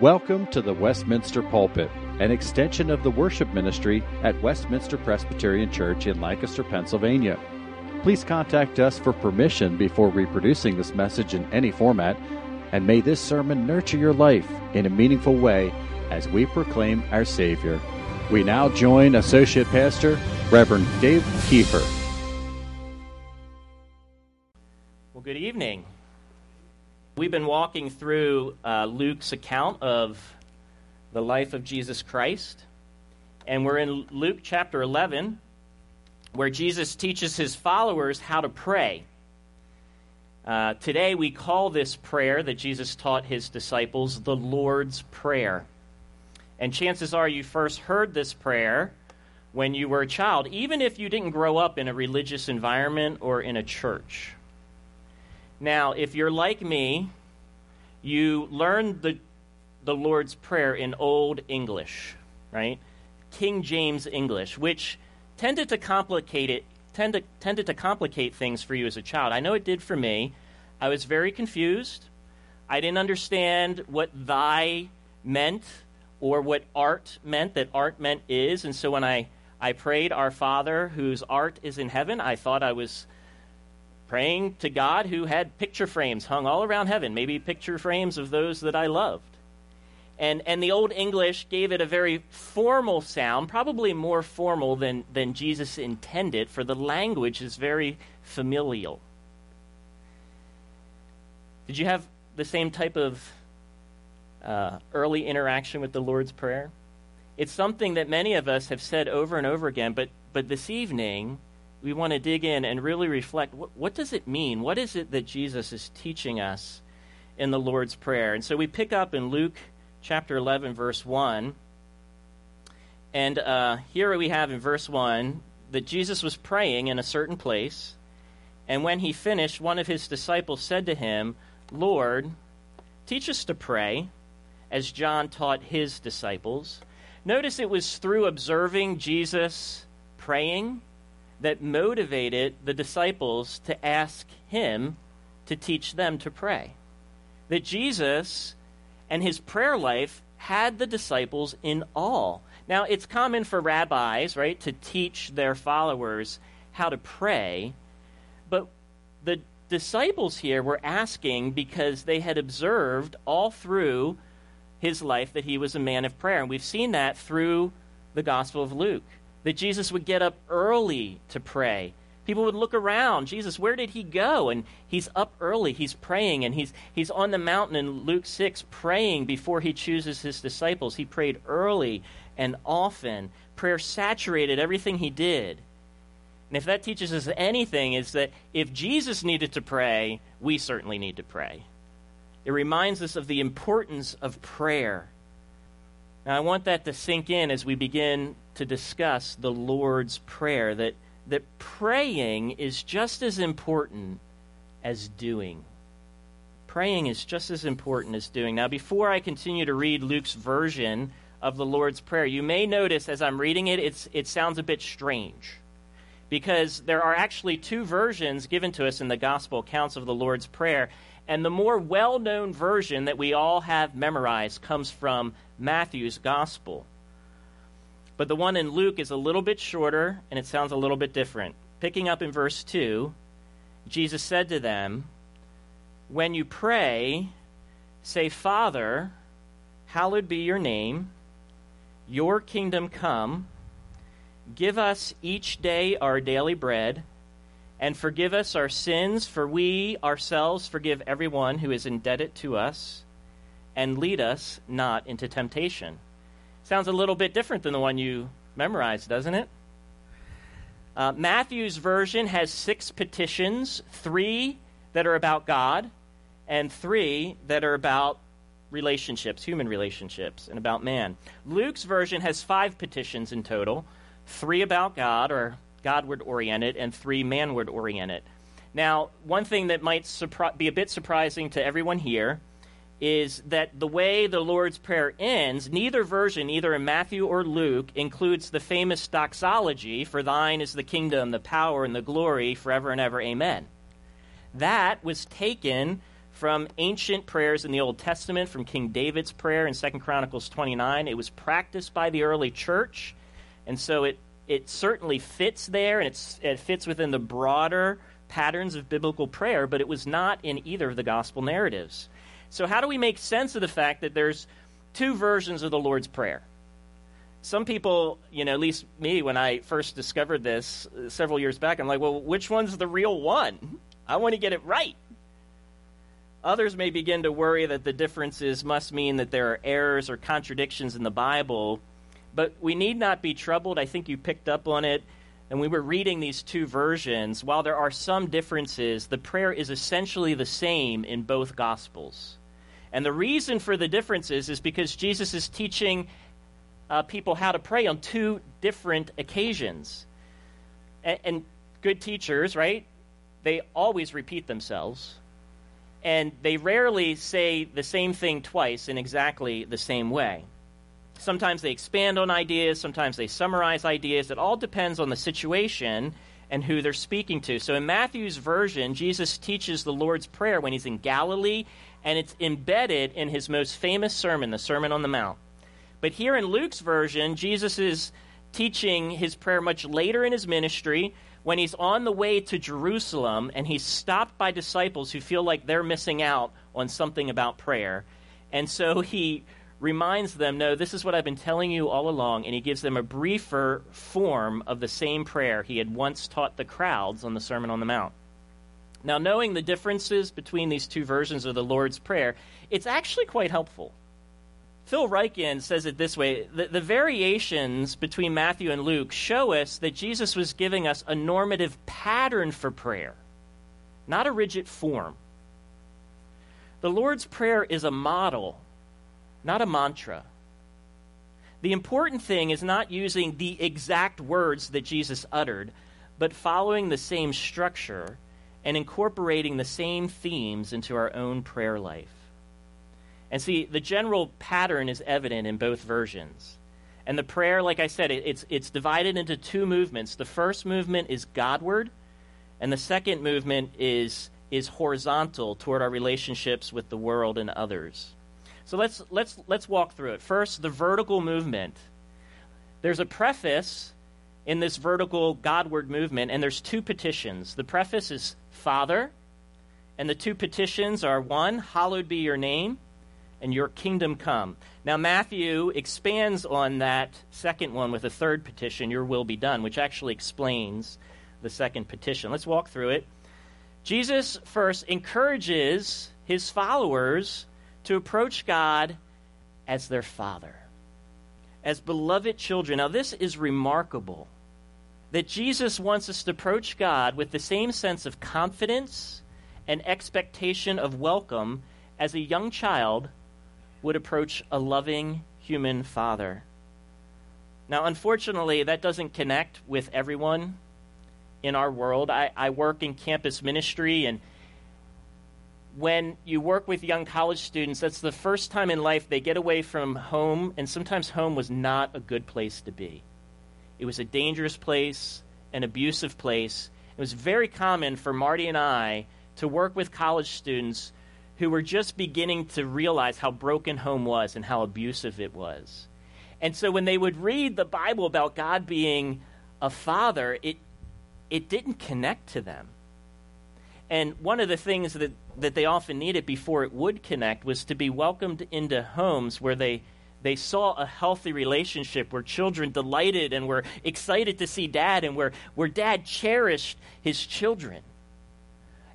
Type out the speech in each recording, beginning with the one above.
Welcome to the Westminster Pulpit, an extension of the worship ministry at Westminster Presbyterian Church in Lancaster, Pennsylvania. Please contact us for permission before reproducing this message in any format, and may this sermon nurture your life in a meaningful way as we proclaim our Savior. We now join Associate Pastor Reverend Dave Kiefer. Well, good evening. We've been walking through uh, Luke's account of the life of Jesus Christ, and we're in Luke chapter 11, where Jesus teaches his followers how to pray. Uh, today, we call this prayer that Jesus taught his disciples the Lord's Prayer. And chances are you first heard this prayer when you were a child, even if you didn't grow up in a religious environment or in a church. Now, if you're like me, you learned the, the Lord's Prayer in Old English, right? King James English, which tended to complicate it, tended, tended to complicate things for you as a child. I know it did for me. I was very confused. I didn't understand what thy meant or what art meant, that art meant is. And so when I, I prayed, Our Father, whose art is in heaven, I thought I was praying to God who had picture frames hung all around heaven, maybe picture frames of those that I loved. And, and the Old English gave it a very formal sound, probably more formal than, than Jesus intended, for the language is very familial. Did you have the same type of uh, early interaction with the Lord's Prayer? It's something that many of us have said over and over again, but, but this evening, we want to dig in and really reflect what, what does it mean? What is it that Jesus is teaching us in the Lord's Prayer? And so we pick up in Luke chapter 11, verse 1. And uh, here we have in verse 1 that Jesus was praying in a certain place. And when he finished, one of his disciples said to him, Lord, teach us to pray, as John taught his disciples. Notice it was through observing Jesus praying that motivated the disciples to ask him to teach them to pray. That Jesus and his prayer life had the disciples in awe. Now, it's common for rabbis, right, to teach their followers how to pray, but the disciples here were asking because they had observed all through his life that he was a man of prayer. And we've seen that through the Gospel of Luke that Jesus would get up early to pray. People would look around. Jesus, where did he go? And he's up early. He's praying, and he's, he's on the mountain in Luke 6 praying before he chooses his disciples. He prayed early and often. Prayer saturated everything he did. And if that teaches us anything, is that if Jesus needed to pray, we certainly need to pray. It reminds us of the importance of prayer. Now, I want that to sink in as we begin to discuss the Lord's Prayer, that, that praying is just as important as doing. Praying is just as important as doing. Now, before I continue to read Luke's version of the Lord's Prayer, you may notice as I'm reading it, it's, it sounds a bit strange. Because there are actually two versions given to us in the gospel accounts of the Lord's Prayer. And the more well known version that we all have memorized comes from Matthew's gospel. But the one in Luke is a little bit shorter and it sounds a little bit different. Picking up in verse 2, Jesus said to them, When you pray, say, Father, hallowed be your name, your kingdom come, give us each day our daily bread and forgive us our sins, for we ourselves forgive everyone who is indebted to us, and lead us not into temptation. Sounds a little bit different than the one you memorized, doesn't it? Uh, Matthew's version has six petitions three that are about God, and three that are about relationships, human relationships, and about man. Luke's version has five petitions in total three about God, or Godward oriented, and three manward oriented. Now, one thing that might surpri- be a bit surprising to everyone here is that the way the Lord's Prayer ends, neither version, either in Matthew or Luke, includes the famous doxology, For thine is the kingdom, the power, and the glory forever and ever. Amen. That was taken from ancient prayers in the Old Testament, from King David's prayer in 2 Chronicles 29. It was practiced by the early church, and so it, it certainly fits there, and it fits within the broader patterns of biblical prayer, but it was not in either of the gospel narratives. So, how do we make sense of the fact that there's two versions of the Lord's Prayer? Some people, you know, at least me, when I first discovered this uh, several years back, I'm like, well, which one's the real one? I want to get it right. Others may begin to worry that the differences must mean that there are errors or contradictions in the Bible, but we need not be troubled. I think you picked up on it. And we were reading these two versions. While there are some differences, the prayer is essentially the same in both Gospels. And the reason for the differences is because Jesus is teaching uh, people how to pray on two different occasions. And, and good teachers, right? They always repeat themselves. And they rarely say the same thing twice in exactly the same way. Sometimes they expand on ideas, sometimes they summarize ideas. It all depends on the situation and who they're speaking to. So in Matthew's version, Jesus teaches the Lord's Prayer when he's in Galilee, and it's embedded in his most famous sermon, the Sermon on the Mount. But here in Luke's version, Jesus is teaching his prayer much later in his ministry when he's on the way to Jerusalem and he's stopped by disciples who feel like they're missing out on something about prayer. And so he reminds them, no, this is what I've been telling you all along, and he gives them a briefer form of the same prayer he had once taught the crowds on the Sermon on the Mount. Now, knowing the differences between these two versions of the Lord's Prayer, it's actually quite helpful. Phil Ryken says it this way the, the variations between Matthew and Luke show us that Jesus was giving us a normative pattern for prayer, not a rigid form. The Lord's Prayer is a model not a mantra. The important thing is not using the exact words that Jesus uttered, but following the same structure and incorporating the same themes into our own prayer life. And see, the general pattern is evident in both versions. And the prayer, like I said, it's, it's divided into two movements. The first movement is Godward, and the second movement is, is horizontal toward our relationships with the world and others. So let's let's let's walk through it. First, the vertical movement. There's a preface in this vertical Godward movement, and there's two petitions. The preface is Father, and the two petitions are one, hallowed be your name, and your kingdom come. Now, Matthew expands on that second one with a third petition, your will be done, which actually explains the second petition. Let's walk through it. Jesus first encourages his followers to approach God as their Father, as beloved children. Now, this is remarkable that Jesus wants us to approach God with the same sense of confidence and expectation of welcome as a young child would approach a loving human father. Now, unfortunately, that doesn't connect with everyone in our world. I, I work in campus ministry, and when you work with young college students, that's the first time in life they get away from home, and sometimes home was not a good place to be. It was a dangerous place, an abusive place. It was very common for Marty and I to work with college students who were just beginning to realize how broken home was and how abusive it was. And so when they would read the Bible about God being a father, it, it didn't connect to them. And one of the things that, that they often needed before it would connect was to be welcomed into homes where they, they saw a healthy relationship, where children delighted and were excited to see dad, and where, where dad cherished his children.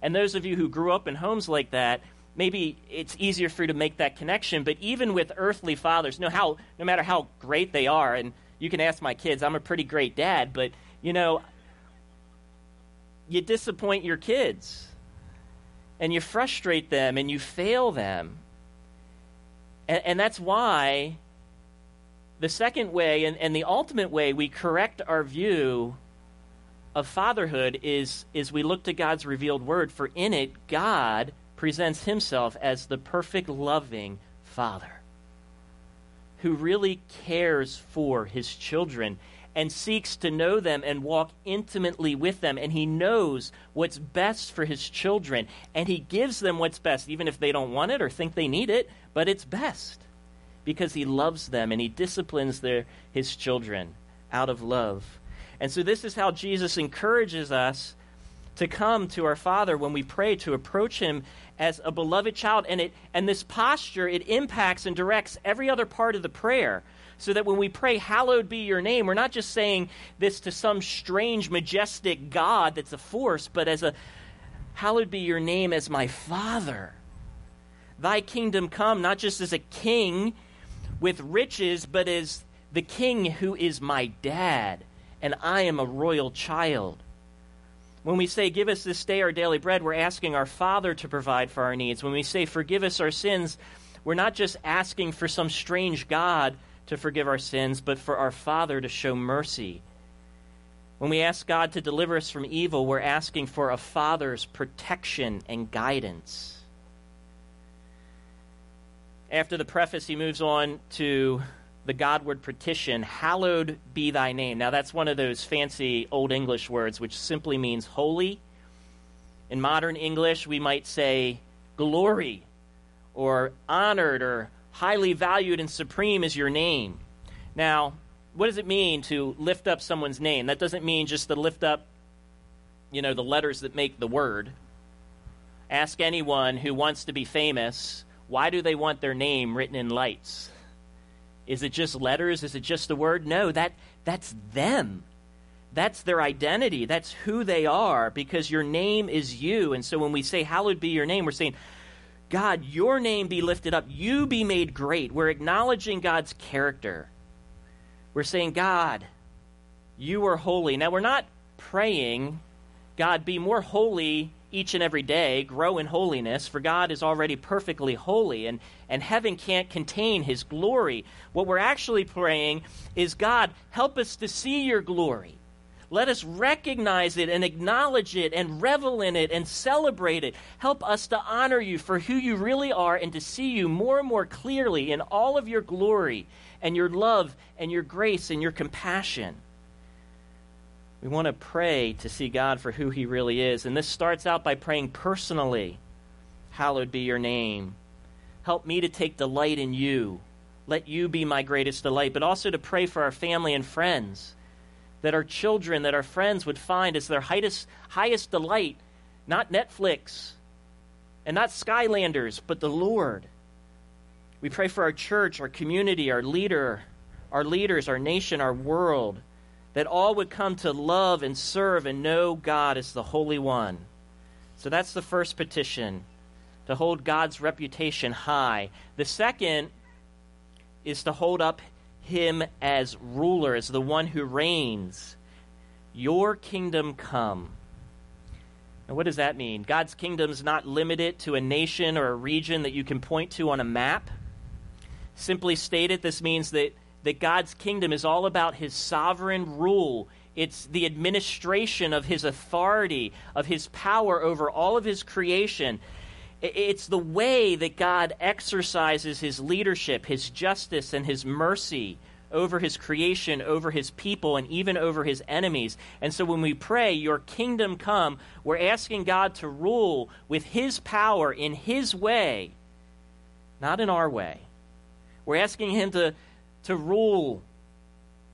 And those of you who grew up in homes like that, maybe it's easier for you to make that connection. But even with earthly fathers, no, how, no matter how great they are, and you can ask my kids, I'm a pretty great dad, but, you know, you disappoint your kids and you frustrate them and you fail them. And, and that's why the second way and, and the ultimate way we correct our view of fatherhood is, is we look to God's revealed word, for in it, God presents himself as the perfect, loving father who really cares for his children and seeks to know them and walk intimately with them. And he knows what's best for his children. And he gives them what's best, even if they don't want it or think they need it, but it's best because he loves them and he disciplines their, his children out of love. And so, this is how Jesus encourages us to come to our Father when we pray, to approach Him as a beloved child. And, it, and this posture, it impacts and directs every other part of the prayer. So that when we pray, Hallowed be your name, we're not just saying this to some strange, majestic God that's a force, but as a Hallowed be your name as my Father. Thy kingdom come, not just as a king with riches, but as the king who is my dad, and I am a royal child. When we say, Give us this day our daily bread, we're asking our Father to provide for our needs. When we say, Forgive us our sins, we're not just asking for some strange God to forgive our sins, but for our Father to show mercy. When we ask God to deliver us from evil, we're asking for a Father's protection and guidance. After the preface, he moves on to the Godward petition, hallowed be thy name. Now, that's one of those fancy Old English words which simply means holy. In modern English, we might say glory or honored or highly valued and supreme is your name. Now, what does it mean to lift up someone's name? That doesn't mean just to lift up, you know, the letters that make the word. Ask anyone who wants to be famous, why do they want their name written in lights? Is it just letters? Is it just the word? No, that, that's them. That's their identity. That's who they are because your name is you. And so when we say, Hallowed be your name, we're saying, God, your name be lifted up. You be made great. We're acknowledging God's character. We're saying, God, you are holy. Now, we're not praying, God, be more holy each and every day, grow in holiness, for God is already perfectly holy, and, and heaven can't contain his glory. What we're actually praying is God, help us to see your glory. Let us recognize it and acknowledge it and revel in it and celebrate it. Help us to honor you for who you really are and to see you more and more clearly in all of your glory and your love and your grace and your compassion. We want to pray to see God for who He really is. And this starts out by praying personally Hallowed be your name. Help me to take delight in you. Let you be my greatest delight. But also to pray for our family and friends, that our children, that our friends would find as their highest, highest delight not Netflix and not Skylanders, but the Lord. We pray for our church, our community, our leader, our leaders, our nation, our world that all would come to love and serve and know God as the Holy One. So that's the first petition, to hold God's reputation high. The second is to hold up him as ruler, as the one who reigns. Your kingdom come. And what does that mean? God's kingdom is not limited to a nation or a region that you can point to on a map. Simply stated, this means that that God's kingdom is all about his sovereign rule. It's the administration of his authority, of his power over all of his creation. It's the way that God exercises his leadership, his justice, and his mercy over his creation, over his people, and even over his enemies. And so when we pray, Your kingdom come, we're asking God to rule with his power in his way, not in our way. We're asking him to to rule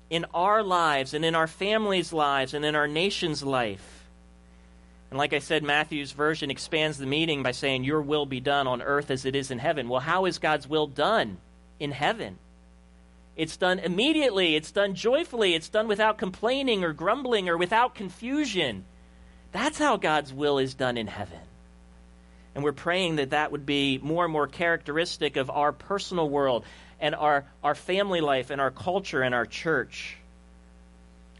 in our lives and in our families' lives and in our nation's life. And like I said, Matthew's version expands the meaning by saying, Your will be done on earth as it is in heaven. Well, how is God's will done in heaven? It's done immediately, it's done joyfully, it's done without complaining or grumbling or without confusion. That's how God's will is done in heaven. And we're praying that that would be more and more characteristic of our personal world and our, our family life and our culture and our church.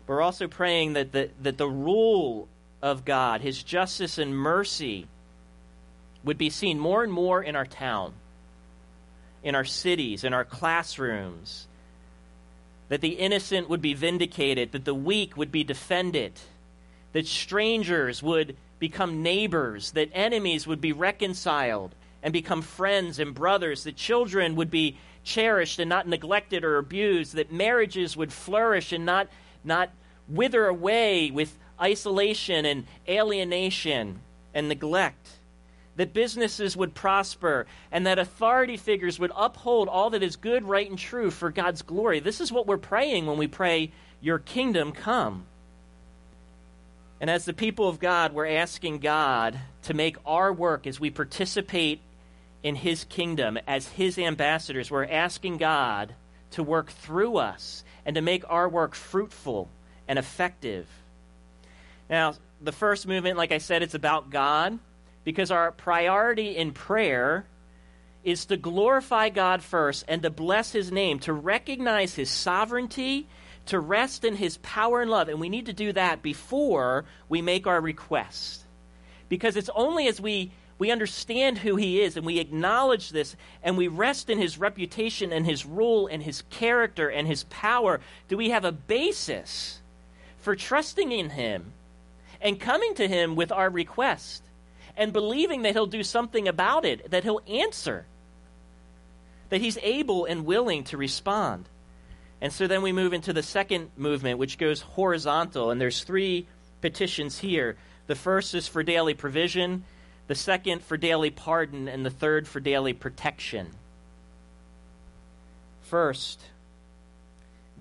We're also praying that the, that the rule of God, His justice and mercy, would be seen more and more in our town, in our cities, in our classrooms. That the innocent would be vindicated, that the weak would be defended, that strangers would become neighbors, that enemies would be reconciled and become friends and brothers, that children would be cherished and not neglected or abused, that marriages would flourish and not not wither away with isolation and alienation and neglect. That businesses would prosper and that authority figures would uphold all that is good, right, and true for God's glory. This is what we're praying when we pray, Your kingdom come. And as the people of God, we're asking God to make our work as we participate in His kingdom as His ambassadors. We're asking God to work through us and to make our work fruitful and effective. Now, the first movement, like I said, it's about God because our priority in prayer is to glorify God first and to bless His name, to recognize His sovereignty to rest in his power and love. And we need to do that before we make our request. Because it's only as we, we understand who he is and we acknowledge this and we rest in his reputation and his rule and his character and his power do we have a basis for trusting in him and coming to him with our request and believing that he'll do something about it, that he'll answer, that he's able and willing to respond. And so then we move into the second movement, which goes horizontal. And there's three petitions here. The first is for daily provision, the second for daily pardon, and the third for daily protection. First,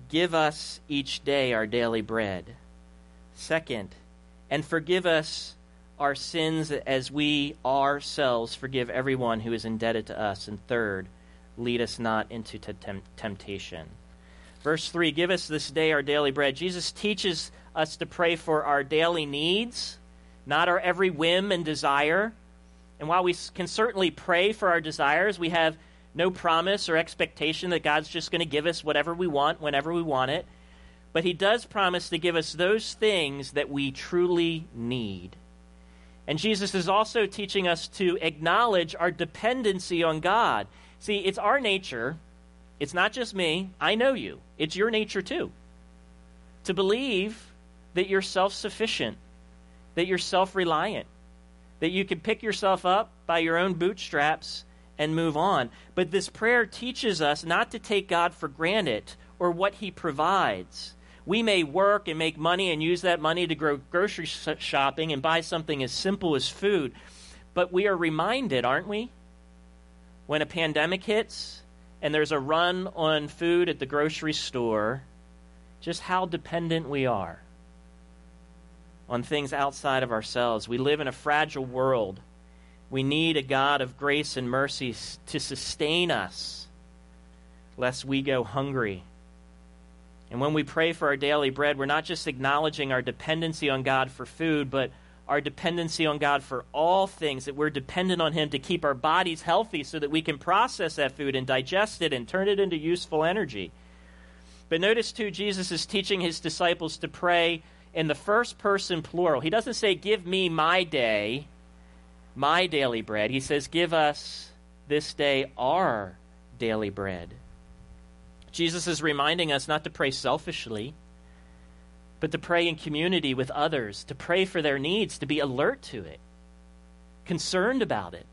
give us each day our daily bread. Second, and forgive us our sins as we ourselves forgive everyone who is indebted to us. And third, lead us not into t- temptation. Verse 3 Give us this day our daily bread. Jesus teaches us to pray for our daily needs, not our every whim and desire. And while we can certainly pray for our desires, we have no promise or expectation that God's just going to give us whatever we want whenever we want it. But He does promise to give us those things that we truly need. And Jesus is also teaching us to acknowledge our dependency on God. See, it's our nature it's not just me. I know you. It's your nature too. To believe that you're self sufficient, that you're self reliant, that you can pick yourself up by your own bootstraps and move on. But this prayer teaches us not to take God for granted or what He provides. We may work and make money and use that money to go grocery shopping and buy something as simple as food. But we are reminded, aren't we? When a pandemic hits, and there's a run on food at the grocery store, just how dependent we are on things outside of ourselves. We live in a fragile world. We need a God of grace and mercy to sustain us, lest we go hungry. And when we pray for our daily bread, we're not just acknowledging our dependency on God for food, but our dependency on God for all things, that we're dependent on Him to keep our bodies healthy so that we can process that food and digest it and turn it into useful energy. But notice, too, Jesus is teaching His disciples to pray in the first person plural. He doesn't say, Give me my day, my daily bread. He says, Give us this day our daily bread. Jesus is reminding us not to pray selfishly but to pray in community with others, to pray for their needs, to be alert to it, concerned about it,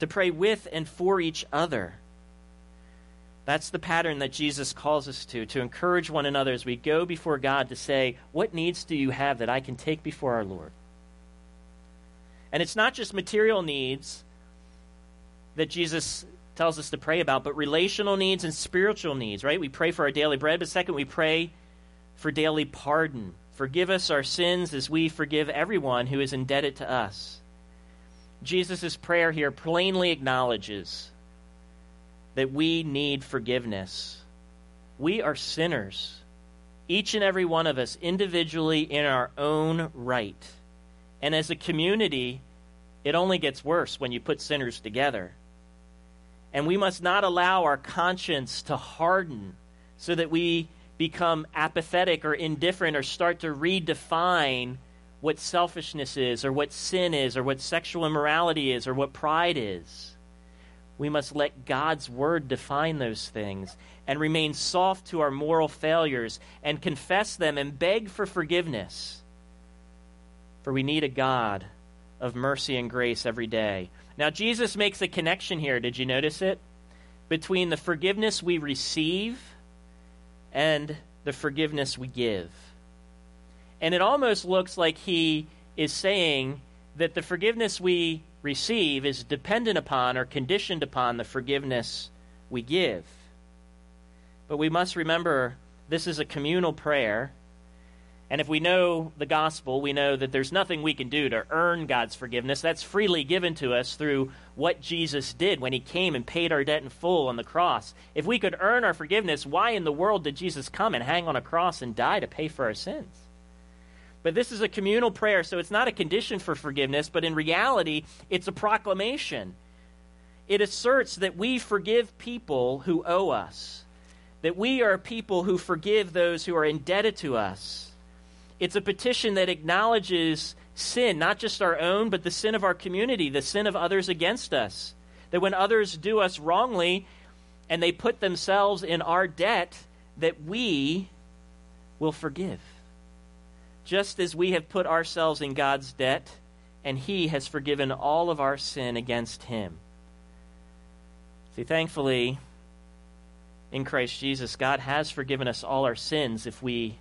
to pray with and for each other. That's the pattern that Jesus calls us to, to encourage one another as we go before God to say, What needs do you have that I can take before our Lord? And it's not just material needs that Jesus tells us to pray about, but relational needs and spiritual needs, right? We pray for our daily bread, but second, we pray for daily pardon. Forgive us our sins as we forgive everyone who is indebted to us. Jesus' prayer here plainly acknowledges that we need forgiveness. We are sinners, each and every one of us individually in our own right. And as a community, it only gets worse when you put sinners together. And we must not allow our conscience to harden so that we become apathetic or indifferent or start to redefine what selfishness is or what sin is or what sexual immorality is or what pride is. We must let God's word define those things and remain soft to our moral failures and confess them and beg for forgiveness. For we need a God of mercy and grace every day. Now, Jesus makes a connection here. Did you notice it? Between the forgiveness we receive and the forgiveness we give. And it almost looks like he is saying that the forgiveness we receive is dependent upon or conditioned upon the forgiveness we give. But we must remember this is a communal prayer. And if we know the gospel, we know that there's nothing we can do to earn God's forgiveness. That's freely given to us through what Jesus did when he came and paid our debt in full on the cross. If we could earn our forgiveness, why in the world did Jesus come and hang on a cross and die to pay for our sins? But this is a communal prayer, so it's not a condition for forgiveness, but in reality, it's a proclamation. It asserts that we forgive people who owe us, that we are people who forgive those who are indebted to us. It's a petition that acknowledges sin, not just our own, but the sin of our community, the sin of others against us. That when others do us wrongly and they put themselves in our debt, that we will forgive just as we have put ourselves in God's debt, and He has forgiven all of our sin against Him. See, thankfully, in Christ Jesus, God has forgiven us all our sins if we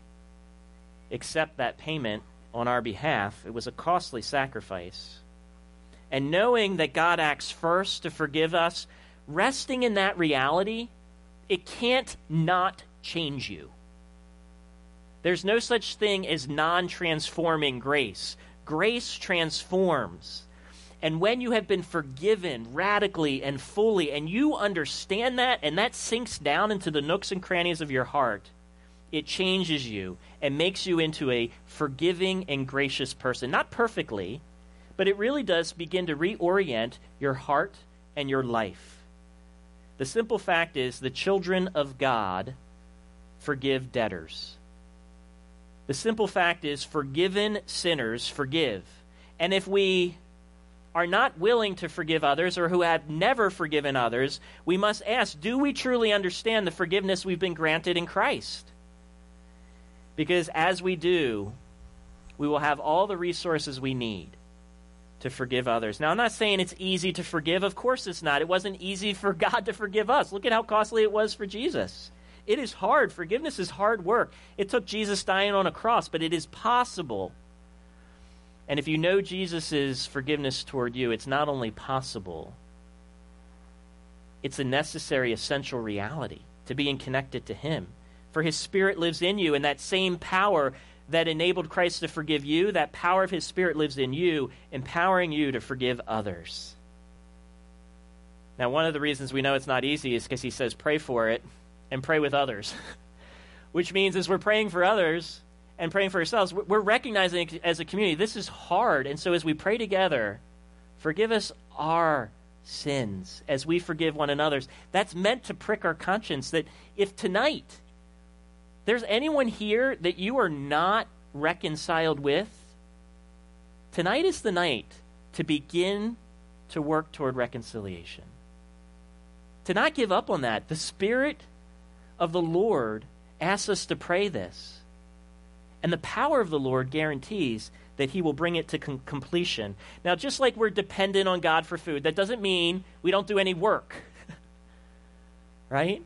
accept that payment on our behalf. It was a costly sacrifice. And knowing that God acts first to forgive us, resting in that reality, it can't not change you. There's no such thing as non transforming grace. Grace transforms. And when you have been forgiven radically and fully, and you understand that, and that sinks down into the nooks and crannies of your heart, it changes you and makes you into a forgiving and gracious person. Not perfectly, but it really does begin to reorient your heart and your life. The simple fact is the children of God forgive debtors. The simple fact is, forgiven sinners forgive. And if we are not willing to forgive others or who have never forgiven others, we must ask do we truly understand the forgiveness we've been granted in Christ? Because as we do, we will have all the resources we need to forgive others. Now, I'm not saying it's easy to forgive. Of course, it's not. It wasn't easy for God to forgive us. Look at how costly it was for Jesus. It is hard. Forgiveness is hard work. It took Jesus dying on a cross, but it is possible. And if you know Jesus' forgiveness toward you, it's not only possible, it's a necessary, essential reality to being connected to Him. For His Spirit lives in you, and that same power that enabled Christ to forgive you, that power of His Spirit lives in you, empowering you to forgive others. Now, one of the reasons we know it's not easy is because He says, pray for it and pray with others. Which means as we're praying for others and praying for ourselves, we're recognizing as a community this is hard. And so as we pray together, forgive us our sins as we forgive one another's. That's meant to prick our conscience that if tonight there's anyone here that you are not reconciled with, tonight is the night to begin to work toward reconciliation. To not give up on that. The Spirit of the Lord asks us to pray this. And the power of the Lord guarantees that he will bring it to com- completion. Now, just like we're dependent on God for food, that doesn't mean we don't do any work. right?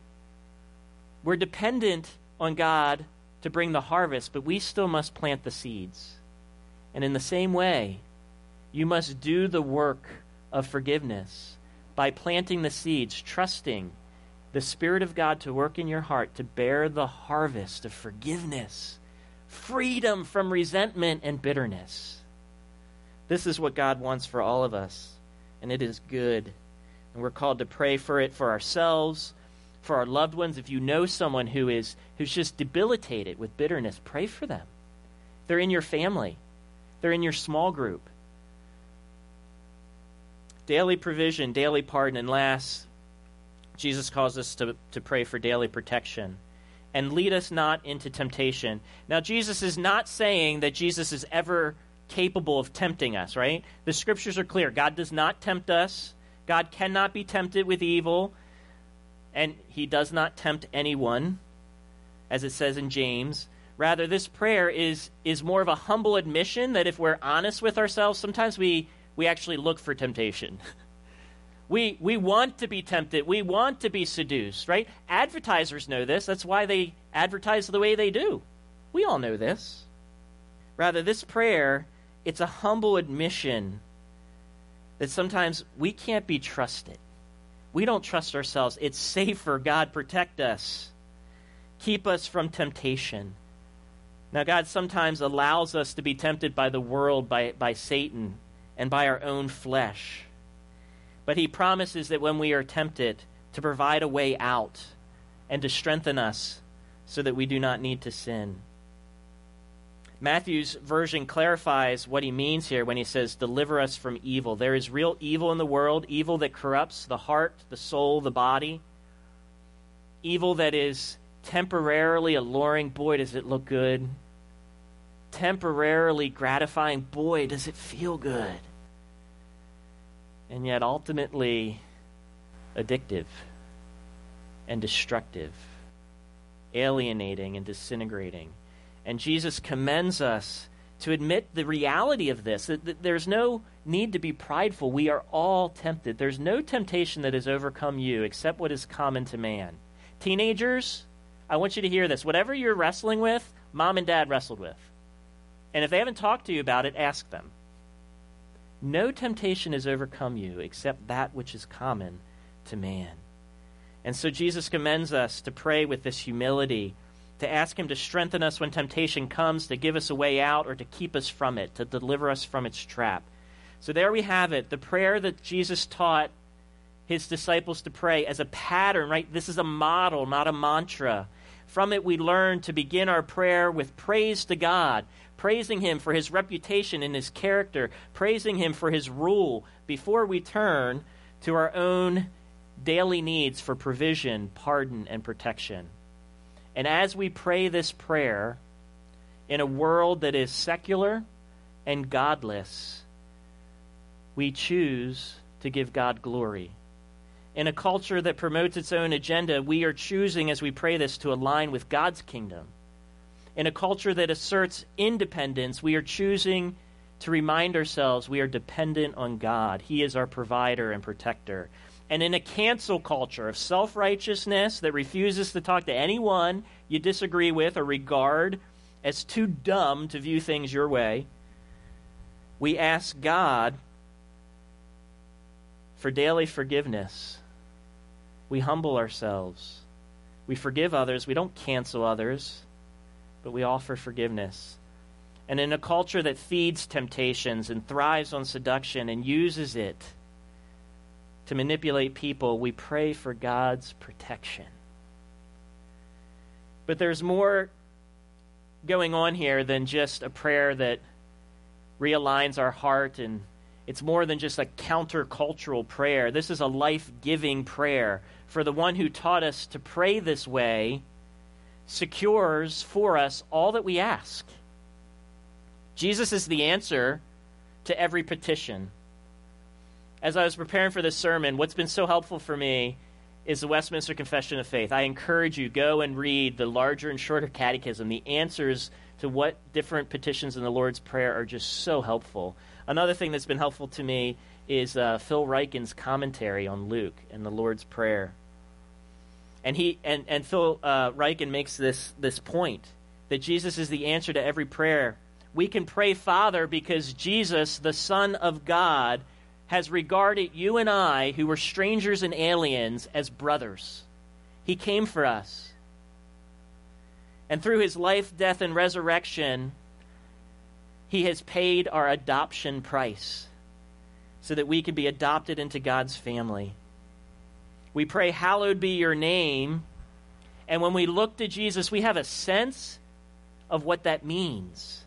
We're dependent on God to bring the harvest, but we still must plant the seeds. And in the same way, you must do the work of forgiveness by planting the seeds, trusting the Spirit of God to work in your heart to bear the harvest of forgiveness, freedom from resentment and bitterness. This is what God wants for all of us, and it is good. And we're called to pray for it for ourselves, for our loved ones. If you know someone who is who's just debilitated with bitterness, pray for them. They're in your family. They're in your small group. Daily provision, daily pardon, and last, Jesus calls us to, to pray for daily protection. And lead us not into temptation. Now, Jesus is not saying that Jesus is ever capable of tempting us, right? The scriptures are clear. God does not tempt us, God cannot be tempted with evil, and he does not tempt anyone, as it says in James. Rather, this prayer is, is more of a humble admission that if we're honest with ourselves, sometimes we, we actually look for temptation. We, we want to be tempted. We want to be seduced, right? Advertisers know this. That's why they advertise the way they do. We all know this. Rather, this prayer, it's a humble admission that sometimes we can't be trusted. We don't trust ourselves. It's safer. God, protect us. Keep us from temptation. Now, God sometimes allows us to be tempted by the world, by, by Satan, and by our own flesh. But He promises that when we are tempted, to provide a way out and to strengthen us so that we do not need to sin. Matthew's version clarifies what he means here when he says, Deliver us from evil. There is real evil in the world, evil that corrupts the heart, the soul, the body, evil that is temporarily alluring. Boy, does it look good. Temporarily gratifying. Boy, does it feel good. And yet, ultimately, addictive and destructive, alienating and disintegrating. And Jesus commends us to admit the reality of this that, that, there's no need to be prideful. We are all tempted. There's no temptation that has overcome you except what is common to man. Teenagers, I want you to hear this. Whatever you're wrestling with, mom and dad wrestled with. And if they haven't talked to you about it, ask them. No temptation has overcome you except that which is common to man. And so Jesus commends us to pray with this humility to ask Him to strengthen us when temptation comes, to give us a way out, or to keep us from it, to deliver us from its trap. So there we have it the prayer that Jesus taught His disciples to pray as a pattern, right? This is a model, not a mantra. From it, we learn to begin our prayer with praise to God, praising Him for His reputation and His character, praising Him for His rule before we turn to our own daily needs for provision, pardon, and protection. And as we pray this prayer in a world that is secular and godless, we choose to give God glory. In a culture that promotes its own agenda, we are choosing as we pray this to align with God's kingdom. In a culture that asserts independence, we are choosing to remind ourselves we are dependent on God. He is our provider and protector. And in a cancel culture of self righteousness that refuses to talk to anyone you disagree with or regard as too dumb to view things your way, we ask God for daily forgiveness. We humble ourselves. We forgive others. We don't cancel others, but we offer forgiveness. And in a culture that feeds temptations and thrives on seduction and uses it, to manipulate people, we pray for God's protection. But there's more going on here than just a prayer that realigns our heart and it's more than just a countercultural prayer. This is a life giving prayer. For the one who taught us to pray this way secures for us all that we ask. Jesus is the answer to every petition as I was preparing for this sermon, what's been so helpful for me is the Westminster Confession of Faith. I encourage you go and read the larger and shorter catechism. The answers to what different petitions in the Lord's Prayer are just so helpful. Another thing that's been helpful to me is uh, Phil Ryken's commentary on Luke and the Lord's Prayer. And he and, and Phil uh, Ryken makes this this point that Jesus is the answer to every prayer. We can pray Father because Jesus, the Son of God, has regarded you and I, who were strangers and aliens, as brothers. He came for us. And through his life, death, and resurrection, he has paid our adoption price so that we can be adopted into God's family. We pray, Hallowed be your name. And when we look to Jesus, we have a sense of what that means.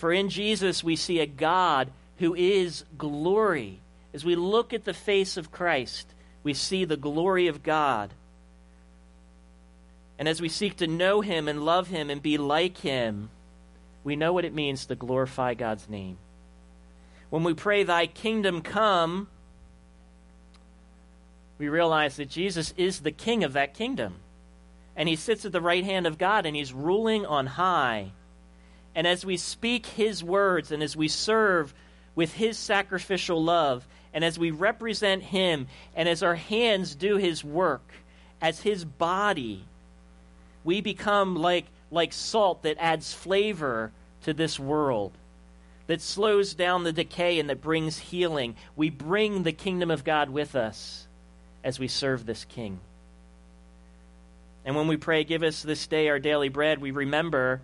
For in Jesus, we see a God who is glory. As we look at the face of Christ, we see the glory of God. And as we seek to know him and love him and be like him, we know what it means to glorify God's name. When we pray, Thy kingdom come, we realize that Jesus is the king of that kingdom. And he sits at the right hand of God and he's ruling on high. And as we speak his words and as we serve with his sacrificial love, and as we represent him, and as our hands do his work, as his body, we become like, like salt that adds flavor to this world, that slows down the decay and that brings healing. We bring the kingdom of God with us as we serve this king. And when we pray, Give us this day our daily bread, we remember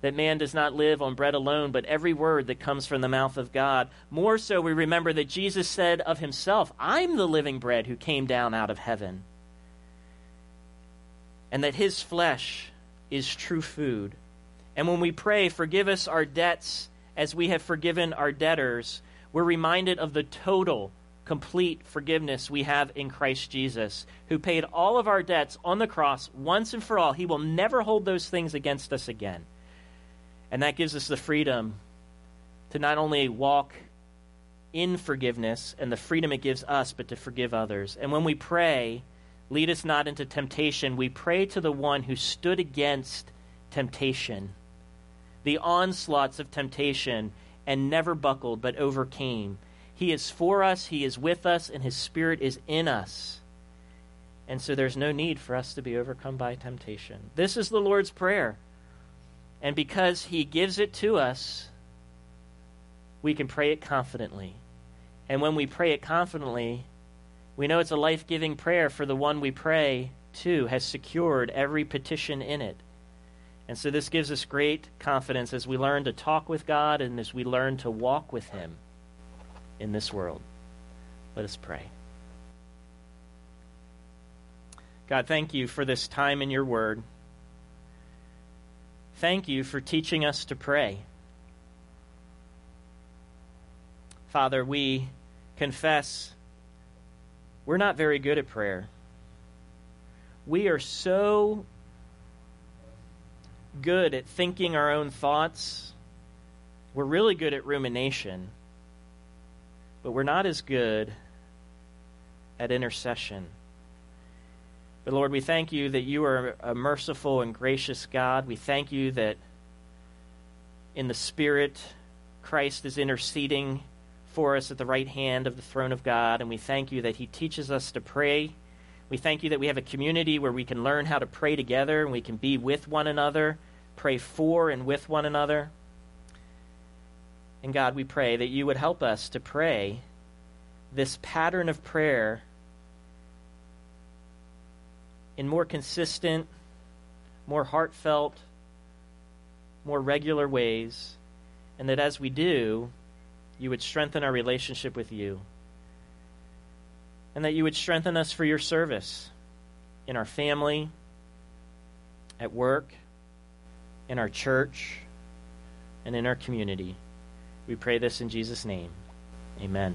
that man does not live on bread alone, but every word that comes from the mouth of God. More so, we remember that Jesus said of himself, I'm the living bread who came down out of heaven. And that his flesh is true food. And when we pray, Forgive us our debts as we have forgiven our debtors, we're reminded of the total, complete forgiveness we have in Christ Jesus, who paid all of our debts on the cross once and for all. He will never hold those things against us again. And that gives us the freedom to not only walk in forgiveness and the freedom it gives us, but to forgive others. And when we pray, lead us not into temptation, we pray to the one who stood against temptation, the onslaughts of temptation, and never buckled, but overcame. He is for us, He is with us, and His Spirit is in us. And so there's no need for us to be overcome by temptation. This is the Lord's Prayer. And because He gives it to us, we can pray it confidently. And when we pray it confidently, we know it's a life giving prayer for the one we pray to has secured every petition in it. And so this gives us great confidence as we learn to talk with God and as we learn to walk with Him in this world. Let us pray. God, thank you for this time in your word. Thank you for teaching us to pray. Father, we confess we're not very good at prayer. We are so good at thinking our own thoughts. We're really good at rumination, but we're not as good at intercession. But Lord, we thank you that you are a merciful and gracious God. We thank you that in the Spirit, Christ is interceding for us at the right hand of the throne of God. And we thank you that He teaches us to pray. We thank you that we have a community where we can learn how to pray together and we can be with one another, pray for and with one another. And God, we pray that you would help us to pray this pattern of prayer in more consistent, more heartfelt, more regular ways, and that as we do, you would strengthen our relationship with you, and that you would strengthen us for your service in our family, at work, in our church, and in our community. We pray this in Jesus' name. Amen.